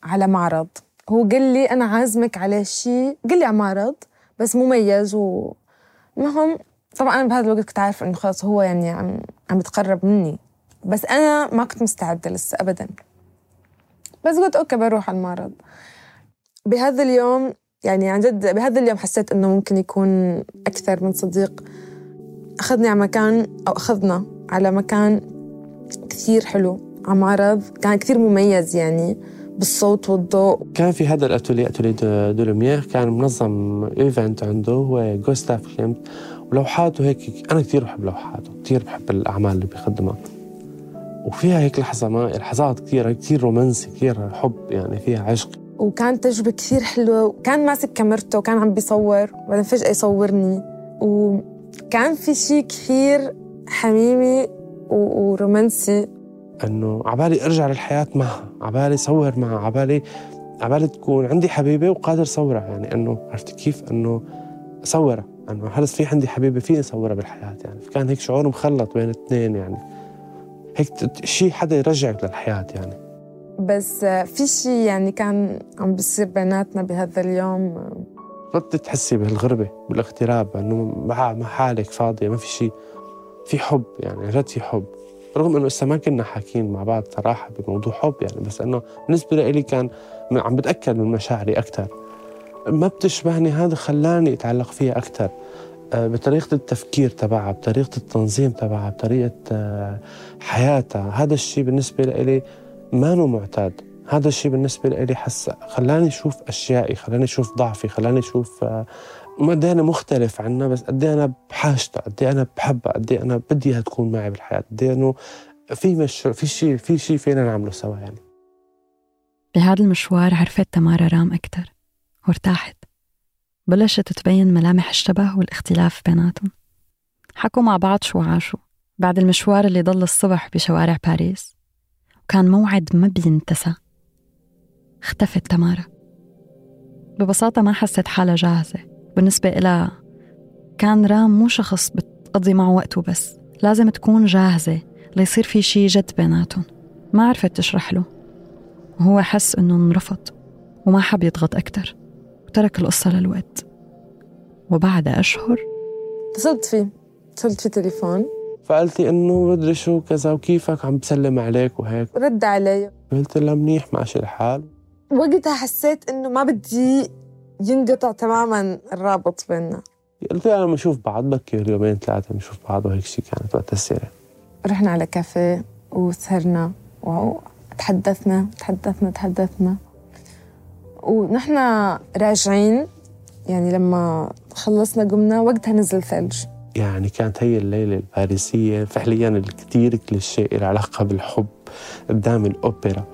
على معرض. هو قال لي أنا عازمك على شيء قال لي على معرض. بس مميز ومهم طبعا أنا بهذا الوقت كنت عارفة إنه خلاص هو يعني عم عم يتقرب مني. بس أنا ما كنت مستعدة لسه أبدا. بس قلت okay بروح على المعرض. بهذا اليوم يعني عن جد بهذا اليوم حسيت إنه ممكن يكون أكثر من صديق. أخذني على مكان أو أخذنا على مكان كثير حلو على معرض كان كثير مميز يعني. بالصوت والضوء. كان في هذا ال atelier Atelier des Lumières كان منظم event عنده هو جوستاف كليمت. ولوحاته هيك أنا كثير بحب لوحاته كثير بحب الأعمال اللي بيقدمها. وفيها هيك لحظة ما لحظات كثير كثير رومانسي كثير حب يعني فيها عشق. وكانت تجربة كثير حلوة وكان ماسك كاميرته وكان عم بيصور وبعدين فجأة يصورني. وكان في شيء كثير حميمي ورومانسي. إنه عبالي أرجع للحياة معها عبالي صور معها عبالي عبالي تكون عندي حبيبة وقادر صورها. يعني إنه عرفت كيف؟ إنه صورها. إنه هلأ في عندي حبيبة فيني صورها بالحياة؟ يعني فكان هيك شعور مخلط بين الاثنين يعني. هيك شيء حدا يرجعك للحياة يعني. بس في شيء يعني كان عم بيصير بيناتنا بهذا اليوم؟ بدك تحسي بالغربه بالاغتراب إنه مع حالك فاضية ما في شيء في حب يعني جد في حب. رغم إنه لسه ما كنا حاكيين مع بعض صراحة بموضوع حب يعني بس إنه بالنسبة لي كان عم بتأكد من مشاعري أكثر ما بتشبهني هذا خلاني أتعلق فيها أكثر آه، بطريقة التفكير تبعها بطريقة التنظيم تبعها بطريقة آه، حياتها. هذا الشيء بالنسبة لي ما نو معتاد. هذا الشيء بالنسبة لي حس خلاني أشوف أشيائي خلاني أشوف ضعفي خلاني أشوف قد أنا مختلف عنها بس قد أنا بحاجتها قد أنا بحبها قد أنا بدي إياها تكون معي بالحياة قد إنه في مش في شيء في شيء فينا نعمله سوا يعني. بهذا المشوار عرفت تمارا رام أكثر وارتاحت. بلشت تبين ملامح الشبه والاختلاف بيناتهم. حكوا مع بعض شو عاشوا بعد المشوار اللي ضل الصبح بشوارع باريس. وكان موعد ما بينتسى. اختفت تمارا. ببساطة ما حست حالها جاهزة. بالنسبة إلها كان رام مو شخص بتقضي معه وقته بس لازم تكون جاهزة ليصير في شي جد بيناتهم. ما عرفت تشرح له. وهو حس إنه انرفض وما حب يضغط أكتر وترك القصة للوقت. وبعد أشهر؟ اتصلت فيه اتصلت في تليفون. فقلتي إنه مدري شو كذا وكيفك عم بسلم عليك وهيك. رد علي. قلت لها منيح ماشي الحال. وقتها حسيت إنه ما بدي ينقطع تماما الرابط بيننا. قلت لها لما نشوف بعض بكي يومين ثلاثة بنشوف بعض وهيك شيء كانت وقت السيرة. رحنا على كافيه وسهرنا. وتحدثنا تحدثنا تحدثنا ونحن راجعين يعني لما خلصنا قمنا وقتها نزل ثلج. يعني كانت هي الليلة الباريسية فعليا الكثير كليشيه العلاقة بالحب قدام الأوبرا.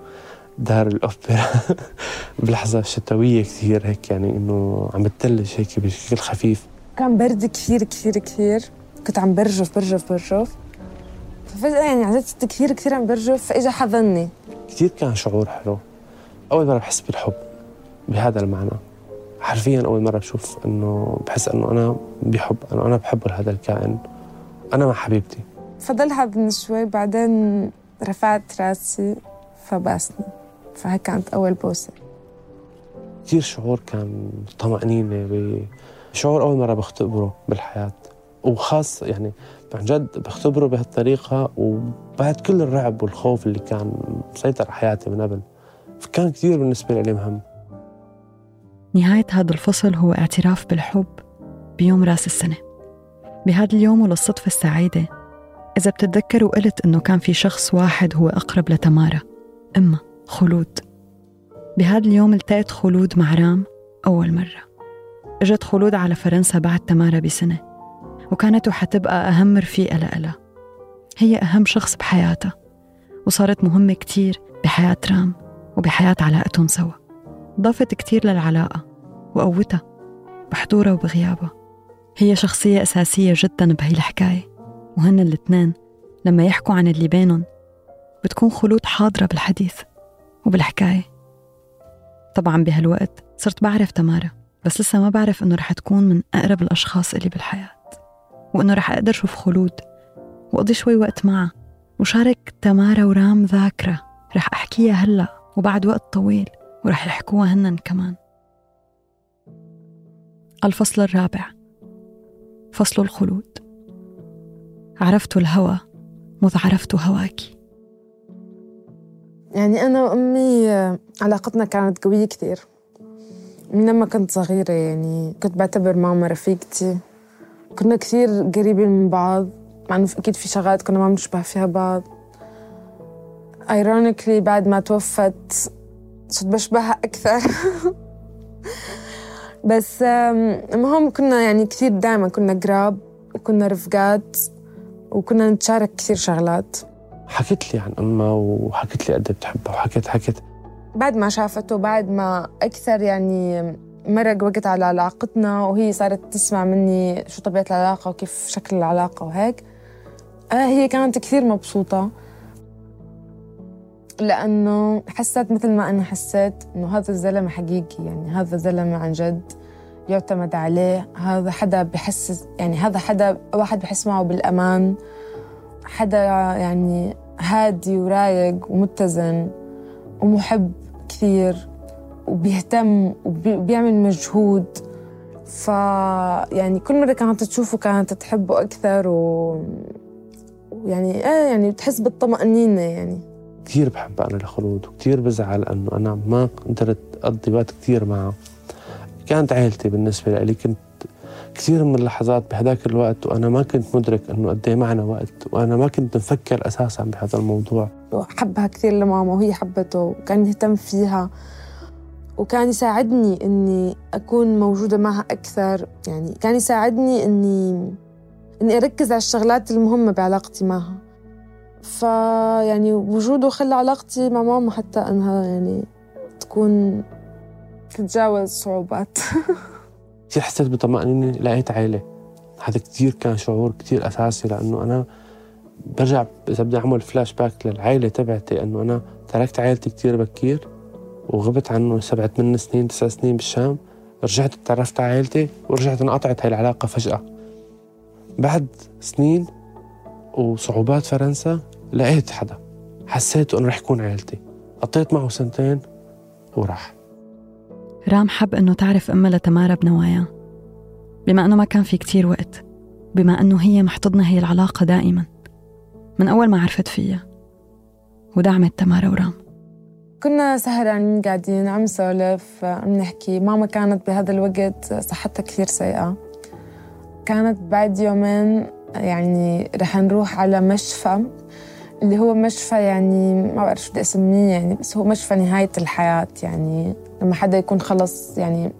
دار الأوبرا بلحظة شتوية كثير هيك يعني إنه عم بتلج هيك بشكل خفيف. كان برد كثير كثير كثير. كنت عم برجف برجف برجف. ففجأة يعني عن جد كثير كثير عم برجف. فإجا حضني كثير كان شعور حلو. أول مرة بحس بالحب بهذا المعنى. حرفيا أول مرة بشوف إنه بحس إنه أنا بحب إنه أنا بحب هذا الكائن. أنا مع حبيبتي. فضل حضني شوي بعدين رفعت راسي فباسني. فهي كانت أول بوسة. كثير شعور كان طمأنينة شعور أول مرة بختبره بالحياة. وخاص يعني عن جد بختبره بهالطريقة وبعد كل الرعب والخوف اللي كان مسيطر على حياتي من قبل فكان كثير بالنسبة لي مهم. نهاية هذا الفصل هو اعتراف بالحب بيوم راس السنة. بهذا اليوم وللصدفة السعيدة إذا بتتذكروا قلت إنه كان في شخص واحد هو أقرب لتمارا أمها خلود. بهذا اليوم التقت خلود مع رام أول مرة. إجت خلود على فرنسا بعد تمارا بسنة وكانت وحتبقى أهم رفيقة لإلها. هي أهم شخص بحياتها وصارت مهمة كتير بحياة رام وبحياة علاقتهم سوا. ضافت كتير للعلاقة وقوتها بحضورها وبغيابها. هي شخصية أساسية جدا بهي الحكاية وهن الاثنين لما يحكوا عن اللي بينهم بتكون خلود حاضرة بالحديث. وبالحكاية. طبعا بهالوقت صرت بعرف تمارا بس لسه ما بعرف إنه رح تكون من أقرب الأشخاص اللي بالحياة وإنه رح أقدر شوف خلود وأقضي شوي وقت معها وشارك تمارا ورام ذاكرة رح أحكيها هلأ وبعد وقت طويل ورح يحكوها هنن كمان. الفصل الرابع. فصل الخلود. عرفت الهوى مذ عرفت هواك يعني أنا وأمي علاقتنا كانت قوية كثير من لما كنت صغيرة يعني كنت بعتبر ماما رفيقتي. كنا كثير قريبين من بعض. مع إنه أكيد في شغلات كنا ما بنشبه فيها بعض. ايرونيكلي بعد ما توفت صرت بشبهها أكثر. بس المهم كنا يعني كثير دائما كنا قراب وكنا رفقات وكنا نتشارك كثير شغلات. حكيت لي عن أمها وحكيت لي قد إيه بتحبها وحكيت حكيت. بعد ما شافته بعد ما أكثر يعني مرق وقت على علاقتنا وهي صارت تسمع مني شو طبيعة العلاقة وكيف شكل العلاقة وهيك آه، هي كانت كثير مبسوطة. لأنه حسيت مثل ما أنا حسيت إنه هذا الزلمة حقيقي يعني هذا زلمة عن جد يعتمد عليه. هذا حدا بحس يعني هذا حدا واحد بحس معه بالأمان. حدا يعني هادي ورايق ومتزن ومحب كثير وبيهتم وبيعمل مجهود. ف يعني كل مرة كانت تشوفه كانت تحبه أكثر و يعني إيه يعني بتحس بالطمأنينة يعني. كثير بحب أنا لخلود وكثير بزعل أنه أنا ما قدرت أقضي وقت كثير معه. كانت عائلتي بالنسبة لي كنت كثير من اللحظات بهذاك الوقت وأنا ما كنت مدرك أنه قد إيه معنا وقت وأنا ما كنت مفكر أساسا بهذا الموضوع. حبها كثير لماما وهي حبته وكان يهتم فيها وكان يساعدني إني أكون موجودة معها أكثر. يعني كان يساعدني إني إني أركز على الشغلات المهمة بعلاقتي معها. فيعني وجوده خلى علاقتي مع ماما حتى إنها يعني تكون تتجاوز صعوبات. كثير حسيت بطمأنينة لقيت عائلة هذا كثير كان شعور كثير أساسي لأنه أنا برجع إذا بدي أعمل فلاش باك للعائلة تبعتي أنه أنا تركت عائلتي كثير بكير وغبت عنه سبعة ثمان سنين تسع سنين بالشام. رجعت تعرفت على عائلتي ورجعت انقطعت هاي العلاقة فجأة. بعد سنين وصعوبات فرنسا لقيت حدا. حسيت إنه رح يكون عائلتي قضيت معه سنتين وراح. رام حب أنه تعرف أمها لتمارا بنوايا. بما أنه ما كان في كتير وقت بما أنه هي محتضنة هي العلاقة دائما. من أول ما عرفت فيها ودعمت تمارا ورام. كنا سهرانين قاعدين عم نسولف عم نحكي. ماما كانت بهذا الوقت صحتها كثير سيئة. كانت بعد يومين يعني رح نروح على مشفى. اللي هو مشفى يعني ما بعرف شو بدي أسميه يعني بس هو مشفى نهاية الحياة يعني. لما حدا يكون خلص يعني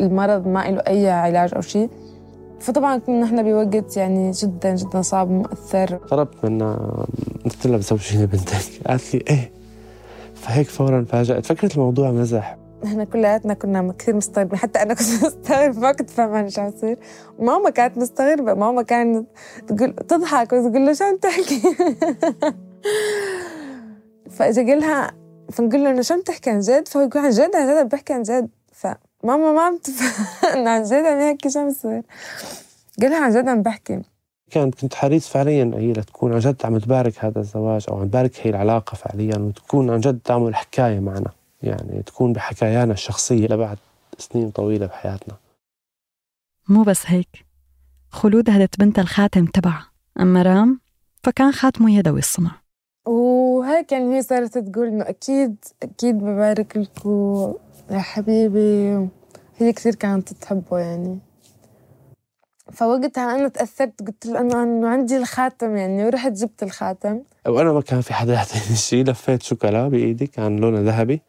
المرض ما له أي علاج أو شيء فطبعا كنا نحن بوقت يعني جدا جدا صعب ومؤثر. طلبت منها قلت لها بزوجيني بنتك قالت لي إيه. فهيك فورا فاجأت. فكرة الموضوع مزح. نحن كلياتنا كنا كثير مستغربين. حتى أنا كنت مستغربة ما كنت فاهمة شو عم يصير. ماما كانت مستغربة. ماما كانت تقول تضحك وتقول له شو عم تحكي؟ فإجا قال لها فنقول له شو عم تحكي عن جد؟ فهو يقول عن جد عن جد بحكي عن جد. ف ماما ما عم تفهم عن جد عم يحكي شو عم يصير. قال لها عن جد عم بحكي. كانت كنت حريص فعليا هي لتكون عن جد عم تبارك هذا الزواج أو عم تبارك هي العلاقة فعليا وتكون عن جد تعمل حكاية معنا. يعني تكون بحكايانا الشخصية لبعد سنين طويلة بحياتنا. مو بس هيك. خلود هدت بنتها الخاتم تبعها. أما رام فكان خاتمه يدوي الصنع. وهيك يعني هي صارت تقول إنه أكيد أكيد ببارك لكم يا حبيبي. هي كثير كانت تحبه يعني. فوقتها أنا تأثرت قلت له انه انه عندي الخاتم يعني ورحت جبت الخاتم. وأنا ما كان في حدا يعطيني شيء لفيت شوكولا بإيدي كان لونه ذهبي.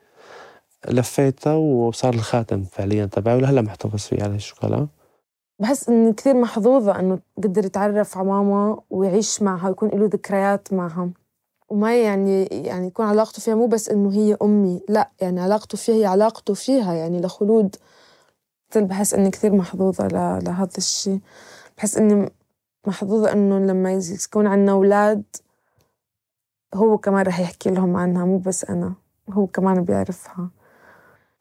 لفيتها وصار الخاتم فعليا تبعي ولهلا محتفظ فيه على الشوكولا بحس اني كثير محظوظة إنه قدر يتعرف على ماما ويعيش معها ويكون له ذكريات معها. وما يعني يعني يكون علاقته فيها مو بس إنه هي أمي لا يعني علاقته فيها هي علاقته فيها يعني لخلود. بحس إني كثير محظوظة لهذا الشيء. بحس إني محظوظة إنه لما يكون عندنا أولاد هو كمان رح يحكي لهم عنها مو بس أنا هو كمان بيعرفها.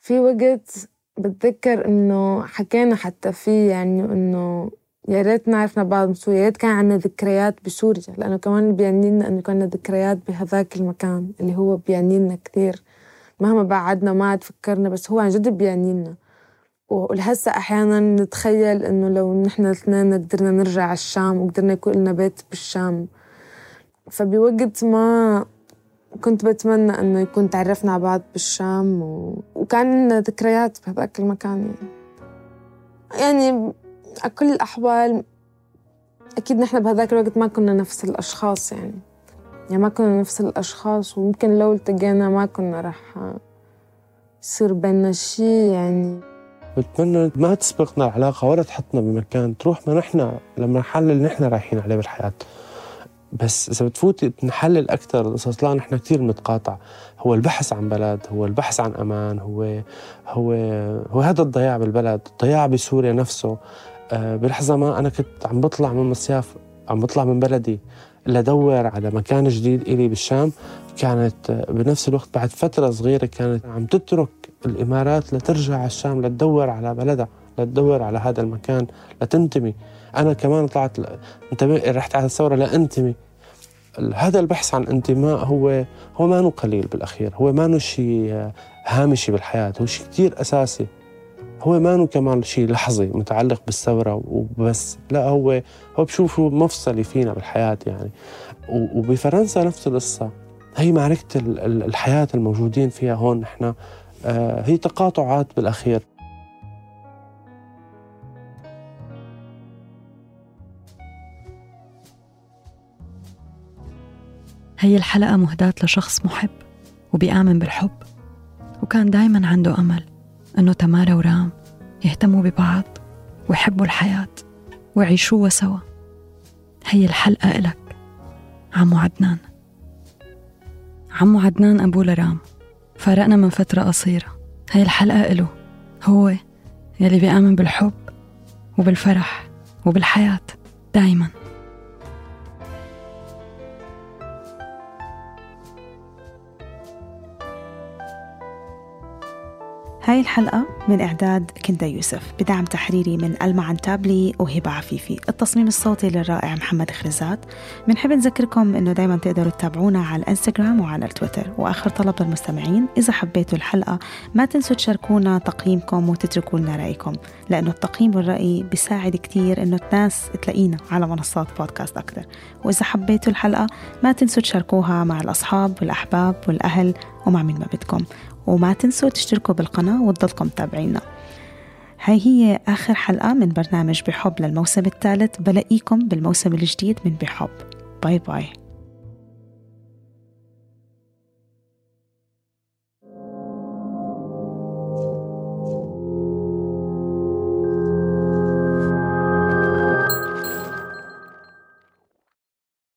في وقت بتذكر إنه حكينا حتى فيه يعني إنه يا ريت نعرفنا بعض سوريا يا ريت كان عندنا ذكريات بسوريا لأنه كمان بيعني لنا إنه كان ذكريات بهذاك المكان اللي هو بيعني لنا كثير مهما بعدنا ما عاد فكرنا بس هو عن جد بيعني لنا ولهسه أحيانا نتخيل إنه لو نحن الاثنين قدرنا نرجع على الشام وقدرنا يكون لنا بيت بالشام. فبوقت ما كنت بتمنى إنه يكون تعرفنا على بعض بالشام و... وكان ذكريات بهذاك المكان يعني. يعني على كل الأحوال أكيد نحن بهذاك الوقت ما كنا نفس الأشخاص يعني. يعني ما كنا نفس الأشخاص وممكن لو التقينا ما كنا رح يصير بيننا شيء يعني. بتمنى ما تسبقنا العلاقة ولا تحطنا بمكان تروح ما نحن لما نحلل نحن رايحين عليه بالحياة. بس إذا بتفوت نحلل أكثر القصص لا نحن كثير متقاطع هو البحث عن بلد هو البحث عن أمان هو هو هو هذا الضياع بالبلد الضياع بسوريا نفسه. آه، بلحظة ما أنا كنت عم بطلع من مصياف عم بطلع من بلدي لدور على مكان جديد إلي بالشام. كانت بنفس الوقت بعد فترة صغيرة كانت عم تترك الإمارات لترجع على الشام لتدور على بلدها لتدور على هذا المكان لتنتمي. أنا كمان طلعت أنت رحت على الثورة لأنتمي. هذا البحث عن انتماء هو هو ما قليل بالأخير. هو ما شيء آه، هامشي بالحياة. هو شيء كثير أساسي. هو ما كمان شيء لحظي متعلق بالثورة وبس. لا هو هو بشوفه مفصلي فينا بالحياة يعني. وبفرنسا نفس القصة. هي معركة الحياة الموجودين فيها هون نحن. آه، هي تقاطعات بالأخير. هي الحلقة مهداة لشخص محب وبيآمن بالحب وكان دايما عنده أمل أنه تمارا ورام يهتموا ببعض ويحبوا الحياة ويعيشوها سوا. هي الحلقة إلك عمو عدنان. عمو عدنان أبو لرام. فارقنا من فترة قصيرة. هي الحلقة إله هو يلي بيآمن بالحب وبالفرح وبالحياة دايماً. هاي الحلقة من إعداد كندا يوسف بدعم تحريري من ألما عنتابلي وهبة عفيفي. التصميم الصوتي للرائع محمد خرزات. بنحب نذكركم إنه دايما تقدروا تتابعونا على الانستغرام وعلى التويتر وآخر طلب للمستمعين إذا حبيتوا الحلقة ما تنسوا تشاركونا تقييمكم وتتركوا لنا رأيكم لأنه التقييم والرأي بيساعد كتير إنه الناس تلاقينا على منصات بودكاست أكتر. وإذا حبيتوا الحلقة ما تنسوا تشاركوها مع الأصحاب والأحباب والأهل ومع مين ما بدكم. وما تنسوا تشتركوا بالقناة وتضلكم تابعينا هاي هي آخر حلقة من برنامج بحب للموسم الثالث. بلاقيكم بالموسم الجديد من بحب. باي باي.